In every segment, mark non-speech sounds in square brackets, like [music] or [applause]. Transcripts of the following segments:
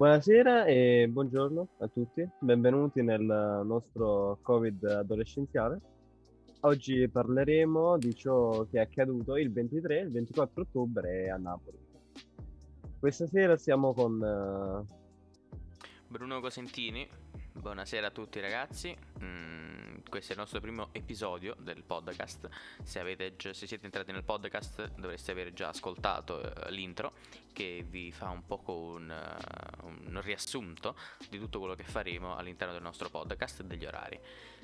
Buonasera e buongiorno a tutti, benvenuti nel nostro Covid adolescenziale. Oggi parleremo di ciò che è accaduto il 23 e il 24 ottobre a Napoli. Questa sera siamo con uh... Bruno Cosentini, buonasera a tutti ragazzi. Mm questo è il nostro primo episodio del podcast. Se, avete, se siete entrati nel podcast dovreste aver già ascoltato uh, l'intro che vi fa un po' un, uh, un riassunto di tutto quello che faremo all'interno del nostro podcast e degli orari.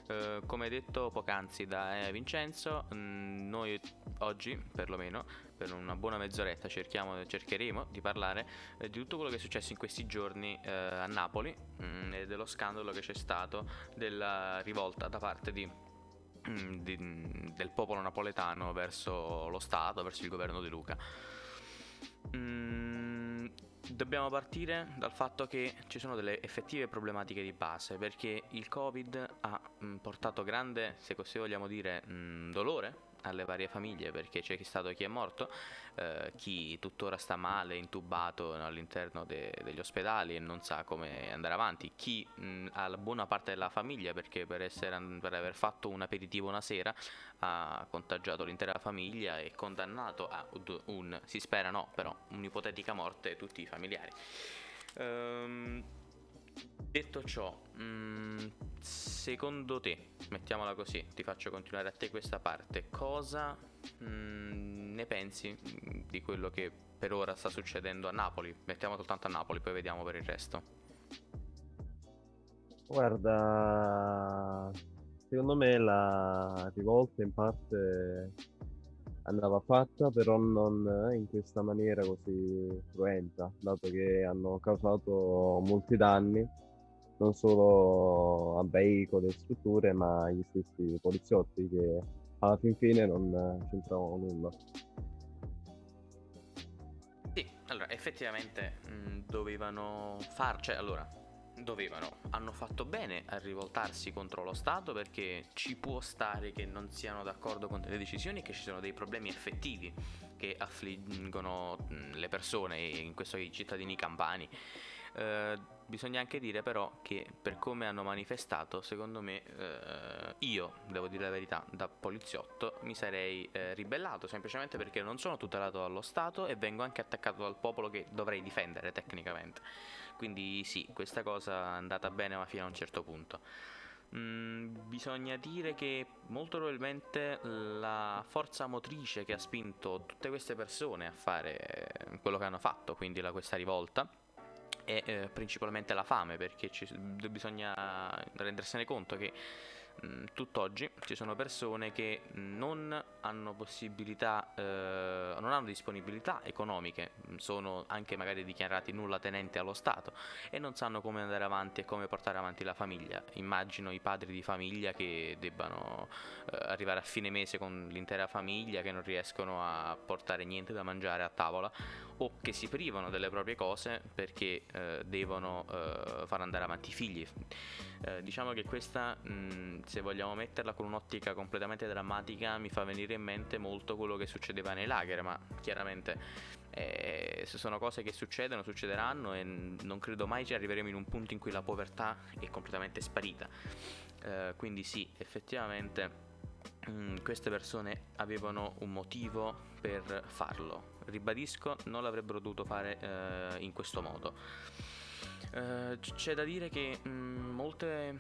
Uh, come detto poc'anzi da Vincenzo, mh, mm, noi oggi perlomeno per una buona mezz'oretta cercheremo di parlare eh, di tutto quello che è successo in questi giorni eh, a Napoli mh, mm, e dello scandalo che c'è stato della rivolta da parte di, mh, mm, di, del popolo napoletano verso lo Stato, verso il governo di Luca. Mm, dobbiamo partire dal fatto che ci sono delle effettive problematiche di base perché il Covid ha portato grande, se così vogliamo dire, dolore alle varie famiglie perché c'è chi è stato chi è morto, eh, chi tuttora sta male, intubato all'interno de- degli ospedali e non sa come andare avanti, chi mh, ha la buona parte della famiglia perché per, essere, per aver fatto un aperitivo una sera ha contagiato l'intera famiglia e condannato a un, si spera no, però un'ipotetica morte tutti i familiari. Ehm, Detto ciò, mh, mm, secondo te, mettiamola così, ti faccio continuare a te questa parte, cosa mh, mm, ne pensi di quello che per ora sta succedendo a Napoli? Mettiamo soltanto a Napoli, poi vediamo per il resto. Guarda, secondo me la rivolta in parte andava fatta, però non in questa maniera così cruenta, dato che hanno causato molti danni non solo a veicoli e strutture, ma agli stessi poliziotti che alla fin fine non c'entravano nulla. Sì, allora effettivamente mh, dovevano far, cioè allora dovevano, hanno fatto bene a rivoltarsi contro lo Stato perché ci può stare che non siano d'accordo con delle decisioni e che ci sono dei problemi effettivi che affliggono le persone, in questo caso i cittadini campani. Eh, bisogna anche dire però che per come hanno manifestato, secondo me, eh, io, devo dire la verità, da poliziotto mi sarei eh, ribellato semplicemente perché non sono tutelato dallo Stato e vengo anche attaccato dal popolo che dovrei difendere tecnicamente. Quindi sì, questa cosa è andata bene ma fino a un certo punto. Mm, bisogna dire che molto probabilmente la forza motrice che ha spinto tutte queste persone a fare quello che hanno fatto, quindi la, questa rivolta, è eh, principalmente la fame, perché ci, bisogna rendersene conto che mh, tutt'oggi ci sono persone che non hanno possibilità, eh, non hanno disponibilità economiche, sono anche magari dichiarati nulla tenenti allo Stato e non sanno come andare avanti e come portare avanti la famiglia. Immagino i padri di famiglia che debbano eh, arrivare a fine mese con l'intera famiglia, che non riescono a portare niente da mangiare a tavola o che si privano delle proprie cose perché eh, devono eh, far andare avanti i figli. Eh, diciamo che questa, mh, se vogliamo metterla con un'ottica completamente drammatica, mi fa venire in mente molto quello che succedeva nei lager, ma chiaramente eh, sono cose che succedono, succederanno e non credo mai ci arriveremo in un punto in cui la povertà è completamente sparita. Eh, quindi sì, effettivamente mh, queste persone avevano un motivo per farlo. Ribadisco, non l'avrebbero dovuto fare eh, in questo modo. Eh, c'è da dire che mh, molte,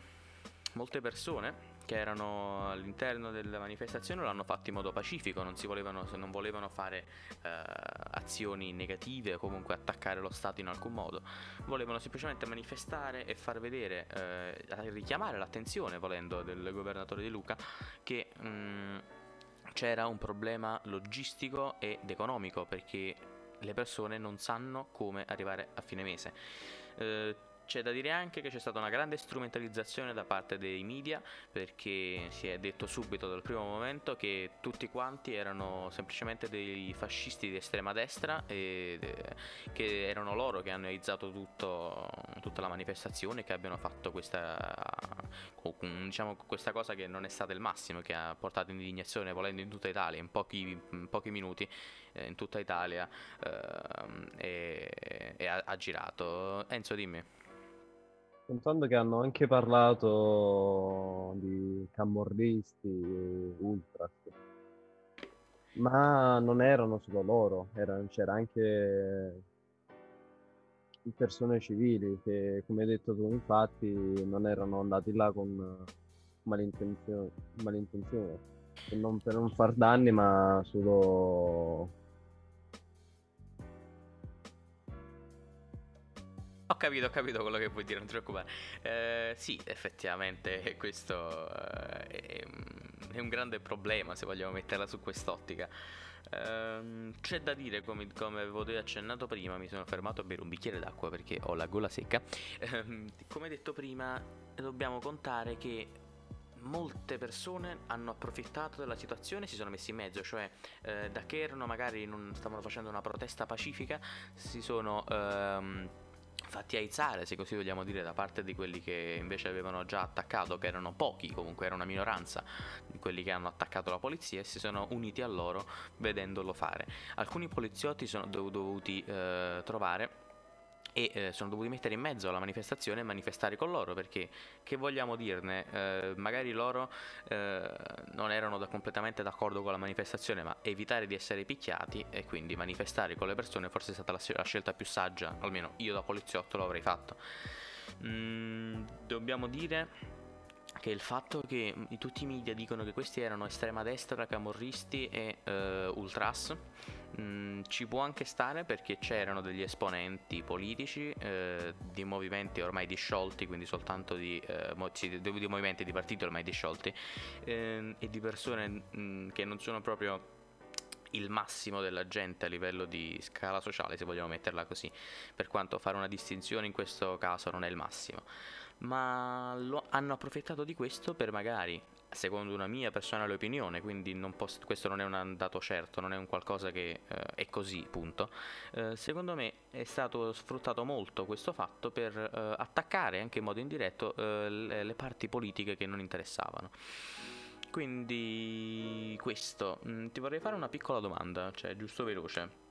molte persone che erano all'interno delle manifestazioni l'hanno fatto in modo pacifico, non, volevano, non volevano fare eh, azioni negative o comunque attaccare lo Stato in alcun modo, volevano semplicemente manifestare e far vedere, eh, richiamare l'attenzione volendo del governatore di Luca che mh, mm, c'era un problema logistico ed economico perché le persone non sanno come arrivare a fine mese. Eh, c'è da dire anche che c'è stata una grande strumentalizzazione da parte dei media perché si è detto subito dal primo momento che tutti quanti erano semplicemente dei fascisti di estrema destra e che erano loro che hanno realizzato tutto, tutta la manifestazione che abbiano fatto questa, diciamo, questa cosa che non è stata il massimo che ha portato indignazione volendo in tutta Italia in pochi, in pochi minuti eh, in tutta Italia eh, e, e, ha, ha girato. Enzo, dimmi. Contando che hanno anche parlato di camorristi, ultras, ma non erano solo loro, erano, c'era anche persone civili che, come hai detto tu, infatti non erano andati là con malintenzione, malintenzione non per non far danni, ma solo Ho capito, ho capito quello che vuoi dire, non ti preoccupare. Eh, sì, effettivamente questo eh, è, un grande problema se vogliamo metterla su quest'ottica. Eh, c'è da dire, come, come avevo accennato prima, mi sono fermato a bere un bicchiere d'acqua perché ho la gola secca. Ehm, come detto prima, dobbiamo contare che molte persone hanno approfittato della situazione e si sono messi in mezzo, cioè eh, da che erano magari non stavano facendo una protesta pacifica, si sono ehm, fatti aizzare, se così vogliamo dire, da parte di quelli che invece avevano già attaccato, che erano pochi, comunque era una minoranza di quelli che hanno attaccato la polizia e si sono uniti a loro vedendolo fare. Alcuni poliziotti sono dovuti eh, trovare e eh, sono dovuti mettere in mezzo alla manifestazione e manifestare con loro perché che vogliamo dirne? Eh, magari loro eh, non erano da completamente d'accordo con la manifestazione ma evitare di essere picchiati e quindi manifestare con le persone forse è stata la, la scelta più saggia almeno io da poliziotto l'avrei fatto. Mm, dobbiamo dire che il fatto che tutti i media dicono che questi erano estrema destra, camorristi e uh, ultras mh, mm, ci può anche stare perché c'erano degli esponenti politici eh, di movimenti ormai disciolti, quindi soltanto di, eh, mo- sì, di movimenti di partiti ormai disciolti eh, e di persone mh, mm, che non sono proprio il massimo della gente a livello di scala sociale, se vogliamo metterla così, per quanto fare una distinzione in questo caso non è il massimo ma hanno approfittato di questo per magari, secondo una mia personale opinione, quindi non posso, questo non è un dato certo, non è un qualcosa che eh, è così, punto. Eh, secondo me è stato sfruttato molto questo fatto per eh, attaccare anche in modo indiretto eh, le, le parti politiche che non interessavano. Quindi questo, mm, ti vorrei fare una piccola domanda, cioè giusto veloce.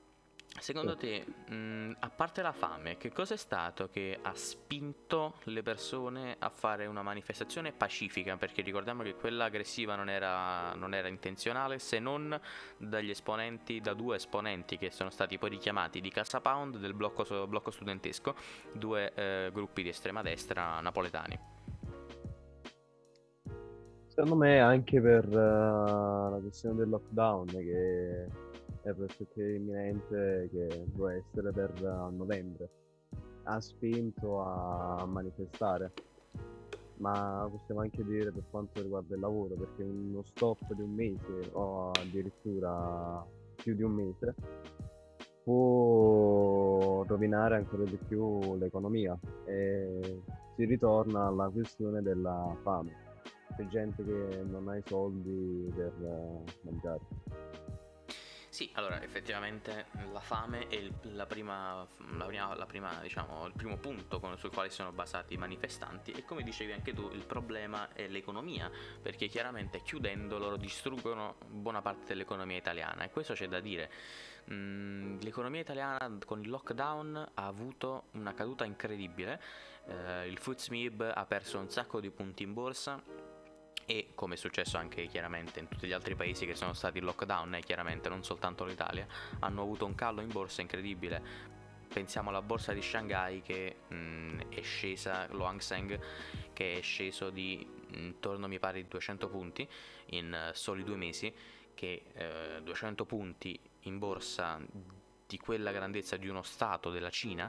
Secondo te, mh, a parte la fame, che cosa è stato che ha spinto le persone a fare una manifestazione pacifica? Perché ricordiamo che quella aggressiva non era, non era intenzionale, se non dagli esponenti, da due esponenti che sono stati poi richiamati di Casa Pound del blocco, blocco studentesco, due eh, gruppi di estrema destra napoletani. Secondo me anche per uh, la questione del lockdown che è pressoché imminente che doveva essere per uh, novembre. Ha spinto a manifestare, ma possiamo anche dire per quanto riguarda il lavoro, perché uno stop di un mese o addirittura più di un mese può rovinare ancora di più l'economia e si ritorna alla questione della fame. C'è gente che non ha i soldi per uh, mangiare. Sì, allora effettivamente la fame è la prima, la prima, la prima, diciamo, il primo punto con, sul quale sono basati i manifestanti e come dicevi anche tu il problema è l'economia perché chiaramente chiudendo loro distruggono buona parte dell'economia italiana e questo c'è da dire. Mm, l'economia italiana con il lockdown ha avuto una caduta incredibile, eh, il FTSE ha perso un sacco di punti in borsa e come è successo anche chiaramente in tutti gli altri paesi che sono stati in lockdown e eh, chiaramente non soltanto l'Italia hanno avuto un calo in borsa incredibile. Pensiamo alla borsa di Shanghai che mh, mm, è scesa lo Hang Seng che è sceso di intorno mi pare di 200 punti in uh, soli due mesi che uh, eh, 200 punti in borsa di quella grandezza di uno stato della Cina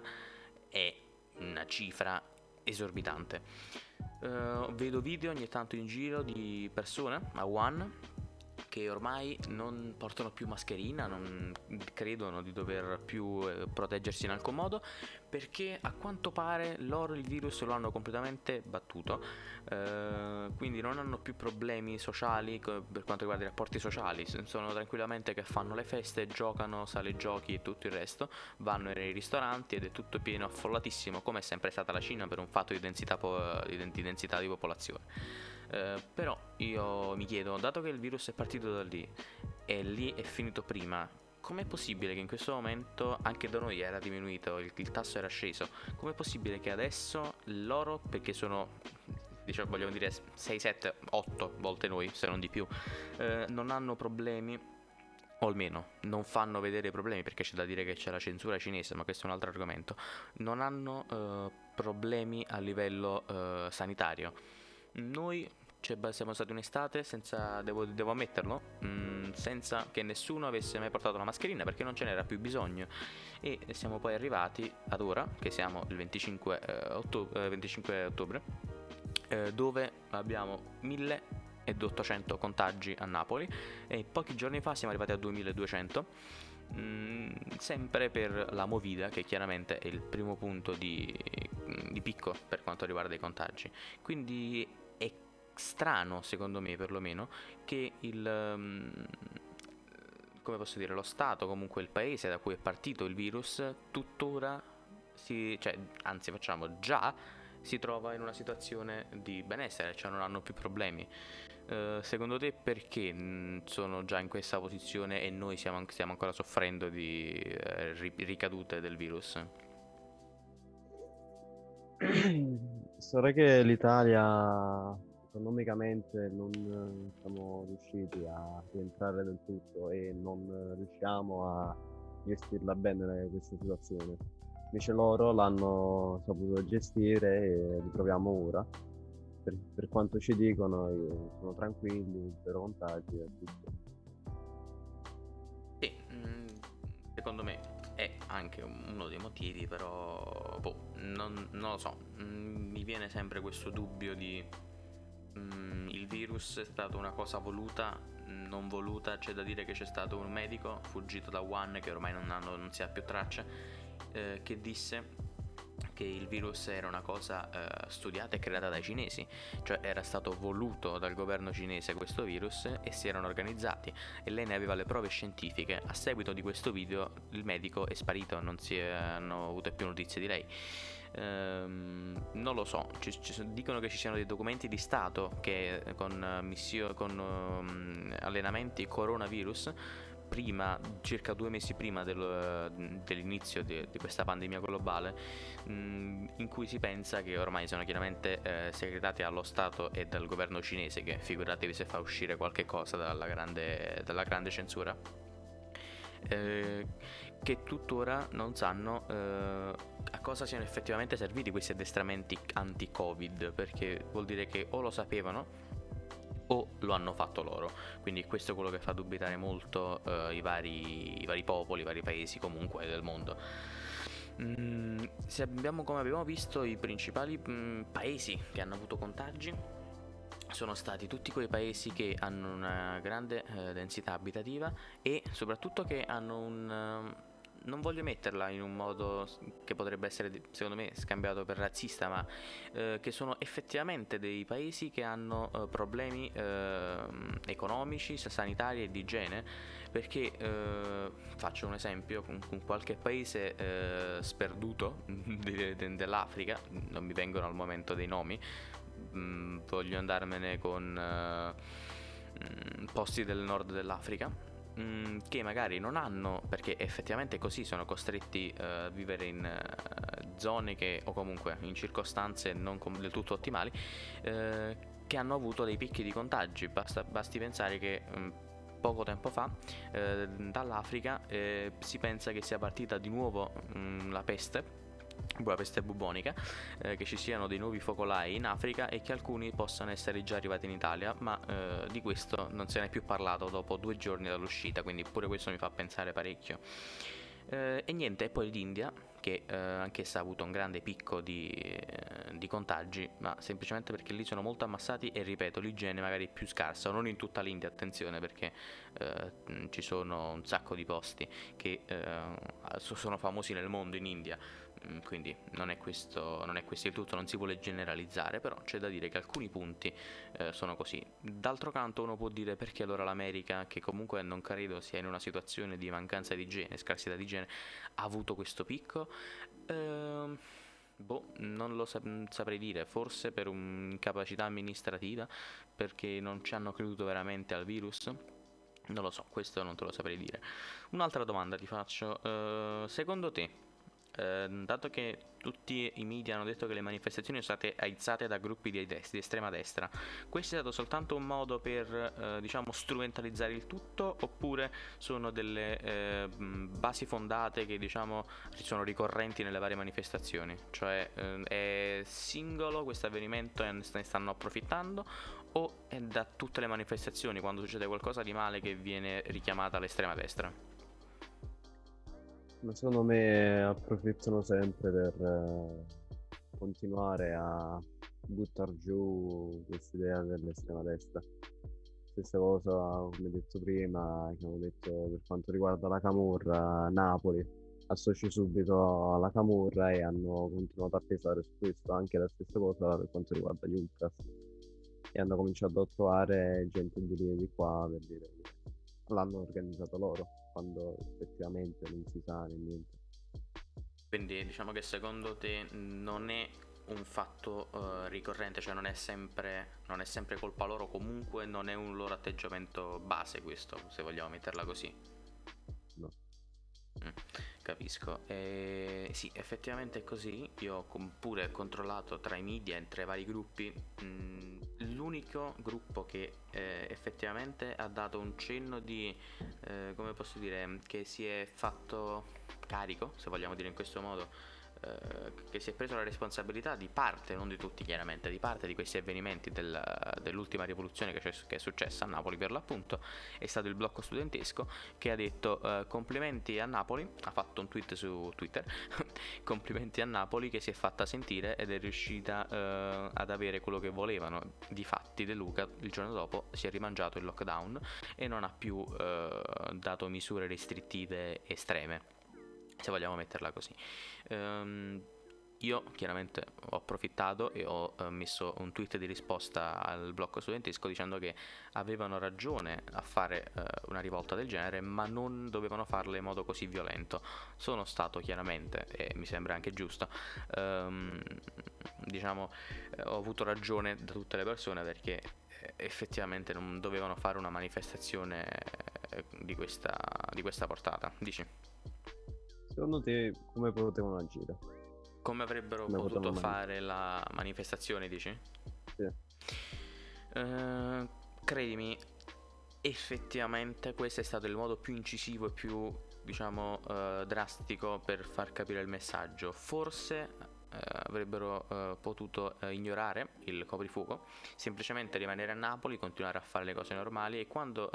è una cifra esorbitante Uh, vedo video ogni tanto in giro di persone a One che ormai non portano più mascherina, non credono di dover più eh, proteggersi in alcun modo, perché a quanto pare loro il virus lo hanno completamente battuto, eh, quindi non hanno più problemi sociali per quanto riguarda i rapporti sociali, sono tranquillamente che fanno le feste, giocano, sale giochi e tutto il resto, vanno nei ristoranti ed è tutto pieno, affollatissimo, come è sempre stata la Cina per un fatto di densità, po- di densità di popolazione. Eh, però io mi chiedo, dato che il virus è partito da lì e lì è finito prima, com'è possibile che in questo momento anche da noi era diminuito, il, il tasso era sceso, com'è possibile che adesso loro, perché sono diciamo, vogliamo dire 6, 7, 8 volte noi, se non di più, eh, non hanno problemi o almeno non fanno vedere problemi perché c'è da dire che c'è la censura cinese, ma questo è un altro argomento, non hanno eh, problemi a livello eh, sanitario. Noi siamo stati un'estate senza, devo, devo ammetterlo, mh, mm, senza che nessuno avesse mai portato la mascherina perché non ce n'era più bisogno e siamo poi arrivati ad ora, che siamo il 25, eh, ottobre, 25 ottobre, eh, dove abbiamo 1800 contagi a Napoli e pochi giorni fa siamo arrivati a 2200. Mm, sempre per la Movida, che chiaramente è il primo punto di, di picco per quanto riguarda i contagi. Quindi strano, secondo me perlomeno, che il... Um, come posso dire, lo Stato, comunque il paese da cui è partito il virus, tuttora si, cioè, anzi facciamo già si trova in una situazione di benessere, cioè non hanno più problemi. Uh, secondo te perché mh, sono già in questa posizione e noi siamo, stiamo ancora soffrendo di eh, ricadute del virus? [clears throat] Sarà che l'Italia economicamente non siamo riusciti a rientrare del tutto e non riusciamo a gestirla bene questa situazione Invece loro l'hanno saputo gestire e li troviamo ora. Per, per quanto ci dicono, sono tranquilli, zero contagi e tutto. Sì, mm, secondo me è anche uno dei motivi, però boh, non, non, lo so, mm, mi viene sempre questo dubbio di mm, il virus è stata una cosa voluta, non voluta, c'è da dire che c'è stato un medico fuggito da Wuhan che ormai non, hanno, non si ha più traccia eh, che disse che il virus era una cosa eh, studiata e creata dai cinesi, cioè era stato voluto dal governo cinese questo virus e si erano organizzati e lei ne aveva le prove scientifiche. A seguito di questo video il medico è sparito, non si hanno avuto più notizie di lei. Ehm, non lo so, ci, ci, dicono che ci siano dei documenti di Stato che con, missio, con um, allenamenti coronavirus prima, circa due mesi prima del, dell'inizio di, di, questa pandemia globale, mh, in cui si pensa che ormai sono chiaramente eh, segretati allo Stato e dal governo cinese, che figuratevi se fa uscire qualche cosa dalla grande, dalla grande censura, eh, che tuttora non sanno eh, a cosa siano effettivamente serviti questi addestramenti anti-Covid, perché vuol dire che o lo sapevano o lo hanno fatto loro. Quindi questo è quello che fa dubitare molto uh, i, vari, i, vari, popoli, i vari paesi comunque del mondo. Mm, abbiamo, come abbiamo visto, i principali mm, paesi che hanno avuto contagi sono stati tutti quei paesi che hanno una grande eh, densità abitativa e soprattutto che hanno un... Uh, non voglio metterla in un modo che potrebbe essere secondo me scambiato per razzista, ma eh, che sono effettivamente dei paesi che hanno eh, problemi eh, economici, sanitari e di igiene, perché eh, faccio un esempio con, con qualche paese eh, sperduto [laughs] de, de, dell'Africa, non mi vengono al momento dei nomi, mm, voglio andarmene con eh, mm, posti del nord dell'Africa Mm, che magari non hanno, perché effettivamente così sono costretti uh, a vivere in uh, zone che, o comunque in circostanze non del tutto ottimali, uh, che hanno avuto dei picchi di contagi. Basta, basti pensare che poco tempo fa dall'Africa si pensa che sia partita di nuovo la peste peste bubonica, eh, che ci siano dei nuovi focolai in Africa e che alcuni possano essere già arrivati in Italia, ma eh, di questo non se ne è più parlato dopo due giorni dall'uscita, quindi pure questo mi fa pensare parecchio. Eh, e niente, e poi l'India, che eh, anch'essa ha avuto un grande picco di, eh, di, contagi, ma semplicemente perché lì sono molto ammassati e ripeto, l'igiene magari è più scarsa, non in tutta l'India, attenzione, perché eh, ci sono un sacco di posti che sono famosi nel mondo in India quindi non è, questo, non è questo il tutto, non si vuole generalizzare, però c'è da dire che alcuni punti eh, sono così. D'altro canto uno può dire perché allora l'America, che comunque non credo sia in una situazione di mancanza di igiene, scarsità di igiene, ha avuto questo picco? Ehm... Boh, non lo sap- saprei dire, forse per un'incapacità amministrativa, perché non ci hanno creduto veramente al virus Non lo so, questo non te lo saprei dire. Un'altra domanda ti faccio. Uh, secondo te, uh, dato che tutti i media hanno detto che le manifestazioni sono state aizzate da gruppi di, des- di estrema destra, questo è stato soltanto un modo per uh, diciamo strumentalizzare il tutto oppure sono delle basi fondate che diciamo sono ricorrenti nelle varie manifestazioni? Cioè è singolo questo avvenimento e ne stanno approfittando o è da tutte le manifestazioni quando succede qualcosa di male che viene richiamata all'estrema destra? Ma secondo me approfittano sempre per eh, continuare a buttare giù quest'idea dell'estrema destra. Stessa cosa, come detto prima, che avevo detto per quanto riguarda la Camorra, Napoli associ subito alla Camorra e hanno continuato a pesare su questo, anche la stessa cosa per quanto riguarda gli Ultras. E hanno cominciato a trovare gente di lì e di qua per dire che l'hanno organizzato loro quando effettivamente non si sa né niente. Quindi diciamo che secondo te non è un fatto uh, ricorrente, cioè non è, sempre, non è sempre colpa loro, comunque non è un loro atteggiamento base questo, se vogliamo metterla così. Mm, capisco. E, sì, effettivamente è così. Io ho pure controllato tra i media e tra i vari gruppi. Mm, l'unico gruppo che eh, effettivamente ha dato un cenno di, eh, come posso dire, che si è fatto carico, se vogliamo dire in questo modo, eh, che si è preso la responsabilità di parte, non di tutti chiaramente, di parte di questi avvenimenti del, dell'ultima rivoluzione che, che, è successa a Napoli per l'appunto, è stato il blocco studentesco che ha detto eh, complimenti a Napoli, ha fatto un tweet su Twitter, [laughs] complimenti a Napoli che si è fatta sentire ed è riuscita eh, ad avere quello che volevano. Difatti De Luca il giorno dopo si è rimangiato il lockdown e non ha più eh, dato misure restrittive estreme se vogliamo metterla così. Um, io chiaramente ho approfittato e ho uh, messo un tweet di risposta al blocco studentesco dicendo che avevano ragione a fare uh, una rivolta del genere, ma non dovevano farla in modo così violento. Sono stato chiaramente, e mi sembra anche giusto, um, diciamo, eh, ho avuto ragione da tutte le persone perché effettivamente non dovevano fare una manifestazione di questa, di questa portata. Dici? Secondo te come potevano agire? Come avrebbero come potuto fare la manifestazione, dici? Sì. Uh, credimi, effettivamente questo è stato il modo più incisivo e più, diciamo, uh, drastico per far capire il messaggio. Forse avrebbero eh, potuto eh, ignorare il coprifuoco, semplicemente rimanere a Napoli, continuare a fare le cose normali e quando,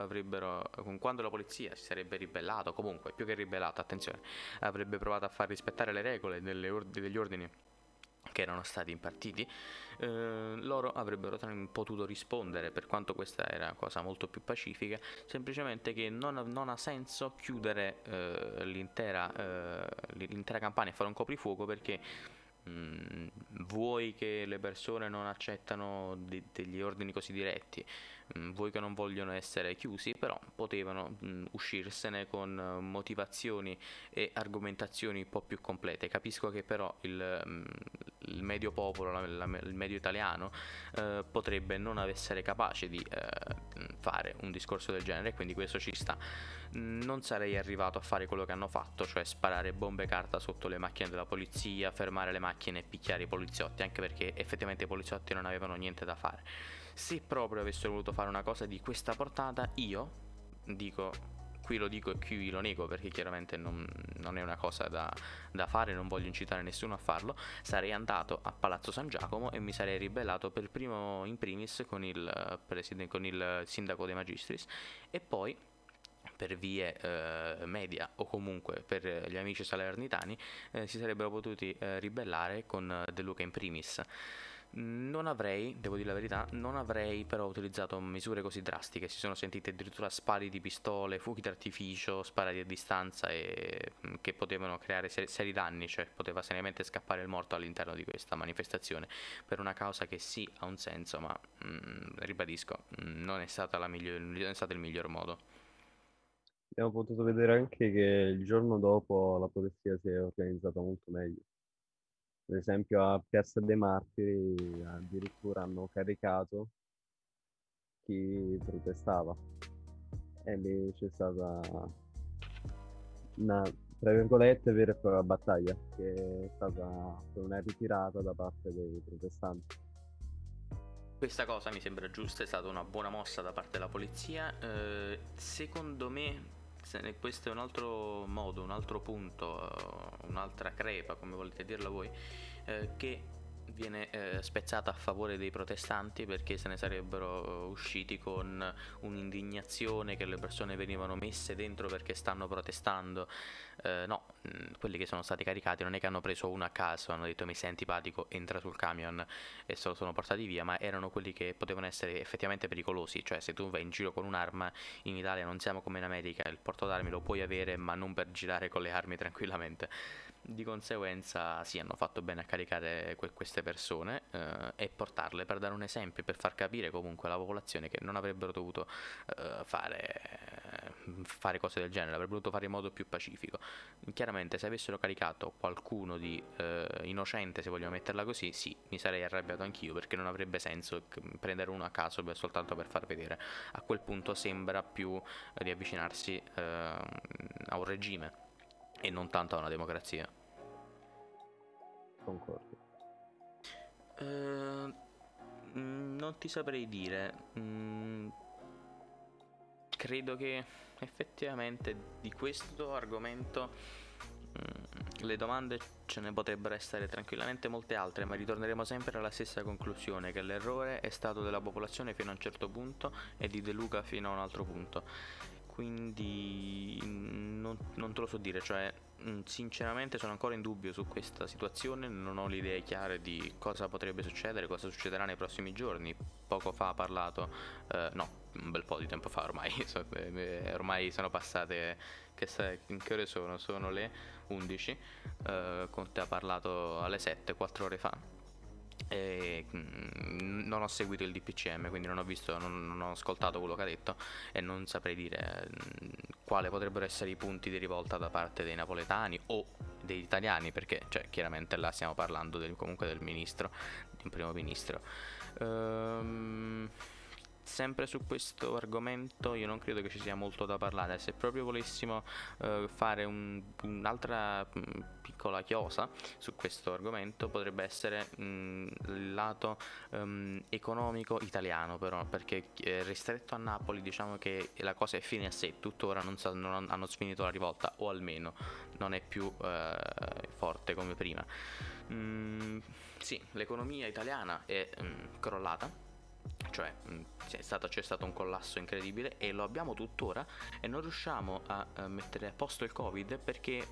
quando la polizia si sarebbe ribellata, comunque più che ribellata, attenzione, avrebbe provato a far rispettare le regole or- degli ordini che erano stati impartiti, eh, loro avrebbero potuto rispondere, per quanto questa era una cosa molto più pacifica, semplicemente che non, non ha senso chiudere eh, l'intera, eh, l'intera campagna e fare un coprifuoco perché Mm, vuoi che le persone non accettano de- degli ordini così diretti, vuoi che non vogliono essere chiusi, però potevano mm, uscirsene con motivazioni e argomentazioni un po' più complete. Capisco che però il, mm, il medio popolo, la, la, il medio italiano, eh, potrebbe non essere capace di eh, fare un discorso del genere, quindi questo ci sta non sarei arrivato a fare quello che hanno fatto, cioè sparare bombe carta sotto le macchine della polizia, fermare le macchine e picchiare i poliziotti, anche perché effettivamente i poliziotti non avevano niente da fare. Se proprio avessero voluto fare una cosa di questa portata, io dico qui lo dico e qui lo nego perché chiaramente non, non è una cosa da, da, fare, non voglio incitare nessuno a farlo, sarei andato a Palazzo San Giacomo e mi sarei ribellato per primo in primis con il, con il sindaco dei Magistris e poi per vie eh, media o comunque per gli amici salernitani eh, si sarebbero potuti eh, ribellare con De Luca in primis. Non avrei, devo dire la verità, non avrei però utilizzato misure così drastiche. Si sono sentite addirittura spari di pistole, fuochi d'artificio, sparati a distanza e mm, che potevano creare seri, seri danni, cioè poteva seriamente scappare il morto all'interno di questa manifestazione per una causa che sì ha un senso, ma mh, mm, ribadisco, mm, non, è miglior, non è stato il miglior modo. Abbiamo potuto vedere anche che il giorno dopo la polizia si è organizzata molto meglio. Ad esempio a Piazza dei Martiri addirittura hanno caricato chi protestava. e lì c'è stata una, tra virgolette, vera e propria battaglia, che è stata una ritirata da parte dei protestanti. Questa cosa mi sembra giusta, è stata una buona mossa da parte della polizia. Eh, secondo me questo è un altro modo, un altro punto, eh, un'altra crepa, come volete dirla voi, eh, che viene eh, spezzata a favore dei protestanti perché se ne sarebbero usciti con un'indignazione che le persone venivano messe dentro perché stanno protestando. Eh, no, mm, quelli che sono stati caricati non è che hanno preso uno a caso, hanno detto mi sei antipatico, entra sul camion e se lo sono portati via, ma erano quelli che potevano essere effettivamente pericolosi, cioè se tu vai in giro con un'arma in Italia non siamo come in America, il porto d'armi lo puoi avere ma non per girare con le armi tranquillamente di conseguenza sì, hanno fatto bene a caricare que- queste persone eh, e portarle per dare un esempio, per far capire comunque alla popolazione che non avrebbero dovuto eh, fare, fare, cose del genere, avrebbero dovuto fare in modo più pacifico. Chiaramente se avessero caricato qualcuno di eh, innocente, se vogliamo metterla così, sì, mi sarei arrabbiato anch'io perché non avrebbe senso prendere uno a caso per, soltanto per far vedere. A quel punto sembra più eh, riavvicinarsi ehm, a un regime e non tanto a una democrazia. Concordo. Uh, non ti saprei dire. Mm, credo che effettivamente di questo argomento mm, le domande ce ne potrebbero essere tranquillamente molte altre, ma ritorneremo sempre alla stessa conclusione, che l'errore è stato della popolazione fino a un certo punto e di De Luca fino a un altro punto quindi non, non, te lo so dire, cioè mm, sinceramente sono ancora in dubbio su questa situazione, non ho le idee chiare di cosa potrebbe succedere, cosa succederà nei prossimi giorni. Poco fa ha parlato, eh, no, un bel po' di tempo fa ormai, [laughs] eh, ormai sono passate, che, che ore sono? Sono le 11, eh, Conte ha parlato alle 7, 4 ore fa e mm, non ho seguito il DPCM, quindi non ho visto, non, non, ho ascoltato quello che ha detto e non saprei dire mm, quali potrebbero essere i punti di rivolta da parte dei napoletani o degli italiani, perché cioè, chiaramente là stiamo parlando del, comunque del ministro, di un primo ministro. Ehm sempre su questo argomento io non credo che ci sia molto da parlare. Se proprio volessimo uh, fare un, un'altra mm, piccola chiosa su questo argomento potrebbe essere mh, mm, il lato um, economico italiano però perché eh, ristretto a Napoli diciamo che la cosa è fine a sé. Tuttora non, sa, non hanno sfinito la rivolta o almeno non è più uh, forte come prima. Mm, sì l'economia italiana è crollata cioè c'è stato, c'è stato, un collasso incredibile e lo abbiamo tuttora e non riusciamo a, a mettere a posto il covid perché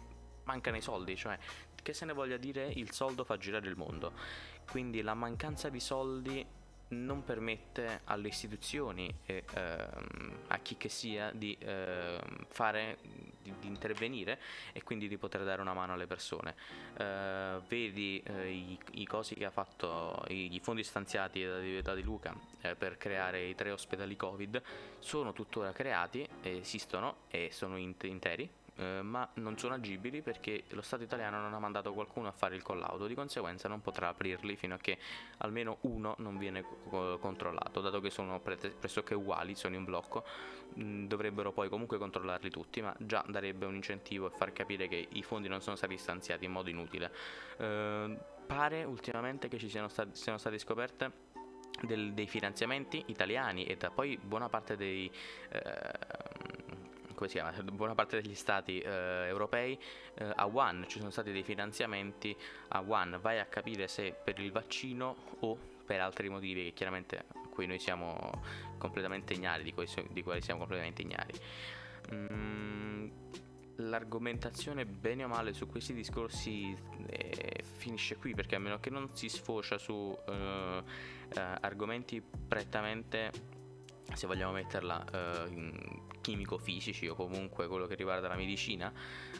mancano i soldi, cioè che se ne voglia dire il soldo fa girare il mondo. Quindi la mancanza di soldi non permette alle istituzioni e ehm, a chi che sia di ehm, fare di, di, intervenire e quindi di poter dare una mano alle persone. Eh, vedi eh, i, i, cosi che ha fatto, i, i fondi stanziati da, da Di Luca eh, per creare i tre ospedali Covid sono tuttora creati, esistono e sono interi eh, ma non sono agibili perché lo Stato italiano non ha mandato qualcuno a fare il collaudo, di conseguenza non potrà aprirli fino a che almeno uno non viene co- controllato, dato che sono pre- pressoché uguali, sono in blocco, mm, dovrebbero poi comunque controllarli tutti, ma già darebbe un incentivo e far capire che i fondi non sono stati stanziati in modo inutile. Eh, pare ultimamente che ci siano stati, siano stati scoperte del, dei finanziamenti italiani e da poi buona parte dei... Eh, come si chiama, [laughs] buona parte degli stati eh, europei eh, a One, ci sono stati dei finanziamenti a One, vai a capire se per il vaccino o per altri motivi che chiaramente a cui noi siamo completamente ignari, di, cui, di quali siamo completamente ignari. Mm, l'argomentazione bene o male su questi discorsi eh, finisce qui perché a meno che non si sfocia su eh, eh, argomenti prettamente se vogliamo metterla uh, chimico-fisici o comunque quello che riguarda la medicina,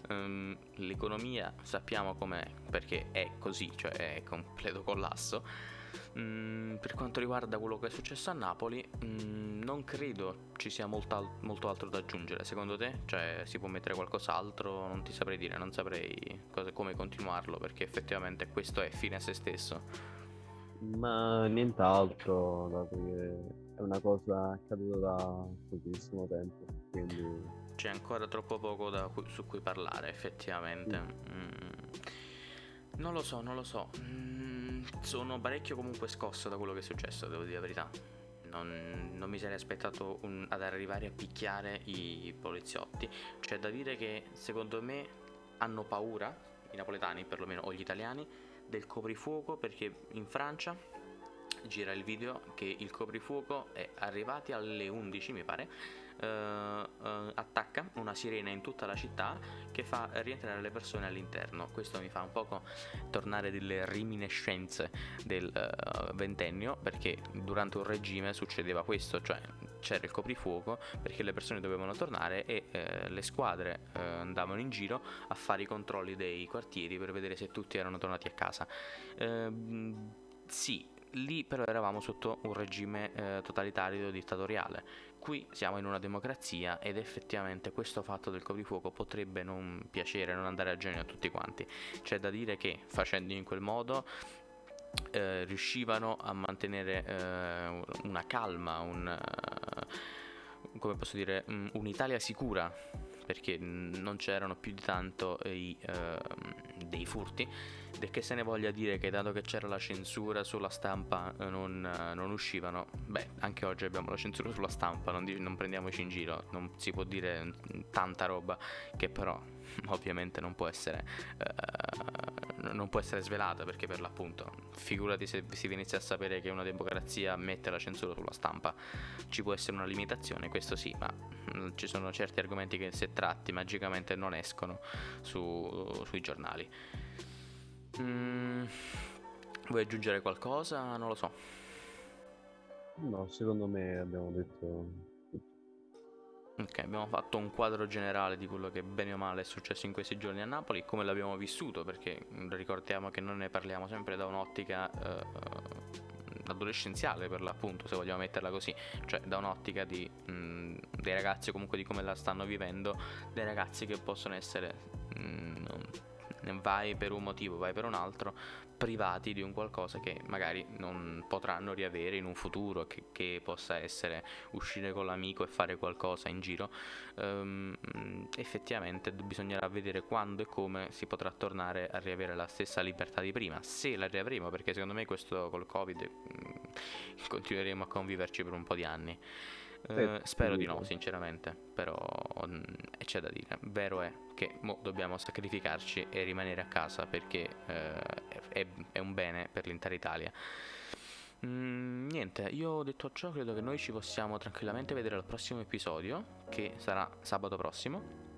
um, l'economia sappiamo com'è perché è così, cioè è [laughs] completo collasso. Mm, per quanto riguarda quello che è successo a Napoli, mm, non credo ci sia molto, molto, altro da aggiungere. Secondo te? Cioè, si può mettere qualcos'altro? Non ti saprei dire, non saprei cosa, come continuarlo perché effettivamente questo è fine a se stesso. Ma nient'altro, dato che è una cosa accaduta da pochissimo tempo. quindi... C'è ancora troppo poco da cui, su cui parlare, effettivamente. Mm. Mm. Non lo so, non lo so. Mm, sono parecchio comunque scosso da quello che è successo, devo dire la verità. Non, non mi sarei aspettato un, ad arrivare a picchiare i poliziotti. C'è da dire che secondo me hanno paura, i napoletani perlomeno, o gli italiani, del coprifuoco perché in Francia gira il video che il coprifuoco è arrivati alle 11 mi pare eh, eh, attacca una sirena in tutta la città che fa rientrare le persone all'interno questo mi fa un poco tornare delle riminiscenze del uh, ventennio perché durante un regime succedeva questo cioè c'era il coprifuoco perché le persone dovevano tornare e eh, le squadre eh, andavano in giro a fare i controlli dei quartieri per vedere se tutti erano tornati a casa. Eh, sì, lì però eravamo sotto un regime eh, totalitario dittatoriale. Qui siamo in una democrazia ed effettivamente questo fatto del coprifuoco potrebbe non piacere, non andare a genio a tutti quanti. C'è da dire che facendo in quel modo eh, riuscivano a mantenere eh, una calma, un, uh, come posso dire, un'Italia sicura perché non c'erano più di tanto i, uh, dei furti. Che se ne voglia dire che dato che c'era la censura sulla stampa eh, non, uh, non uscivano beh anche oggi abbiamo la censura sulla stampa non, non, prendiamoci in giro non si può dire tanta roba che però [laughs] ovviamente non può essere uh, non può essere svelata perché per l'appunto figurati se si inizia a sapere che una democrazia mette la censura sulla stampa ci può essere una limitazione questo sì ma ci sono certi argomenti che se tratti magicamente non escono su, sui giornali. Mm, vuoi aggiungere qualcosa? Non lo so. No, secondo me abbiamo detto Ok, abbiamo fatto un quadro generale di quello che bene o male è successo in questi giorni a Napoli, come l'abbiamo vissuto, perché ricordiamo che noi ne parliamo sempre da un'ottica eh, adolescenziale per l'appunto, se vogliamo metterla così, cioè da un'ottica di, mh, dei ragazzi comunque di come la stanno vivendo, dei ragazzi che possono essere, mh, vai per un motivo, vai per un altro, privati di un qualcosa che magari non potranno riavere in un futuro, che, che possa essere uscire con l'amico e fare qualcosa in giro, um, effettivamente bisognerà vedere quando e come si potrà tornare a riavere la stessa libertà di prima, se la riavremo, perché secondo me questo col Covid um, continueremo a conviverci per un po' di anni. Uh, spero di no, sinceramente, però um, c'è da dire. Vero è che dobbiamo sacrificarci e rimanere a casa perché uh, è, è, un bene per l'intera Italia. Mm, niente, io detto ciò, credo che noi ci possiamo tranquillamente vedere al prossimo episodio, che sarà sabato prossimo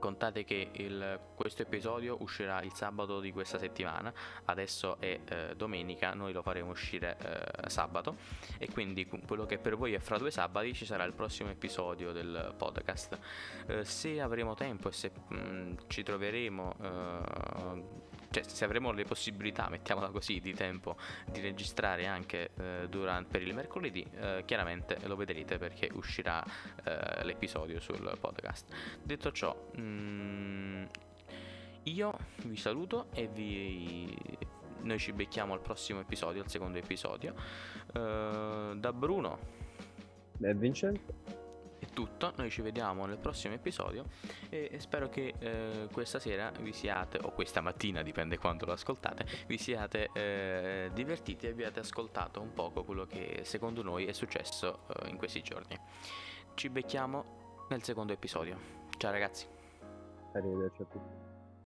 contate che il, questo episodio uscirà il sabato di questa settimana, adesso è eh, domenica, noi lo faremo uscire eh, sabato e quindi quello che per voi è fra due sabati ci sarà il prossimo episodio del podcast. Eh, se avremo tempo e se mh, mm, ci troveremo eh, cioè se avremo le possibilità, mettiamola così, di tempo di registrare anche eh, durante, per il mercoledì, eh, chiaramente lo vedrete perché uscirà eh, l'episodio sul podcast. Detto ciò, mh, mm, io vi saluto e vi noi ci becchiamo al prossimo episodio, al secondo episodio. Uh, da Bruno e Vincenzo tutto, noi ci vediamo nel prossimo episodio e spero che eh, questa sera vi siate, o questa mattina, dipende quando lo ascoltate, vi siate eh, divertiti e abbiate ascoltato un poco quello che secondo noi è successo eh, in questi giorni. Ci becchiamo nel secondo episodio. Ciao ragazzi. Arrivederci a tutti.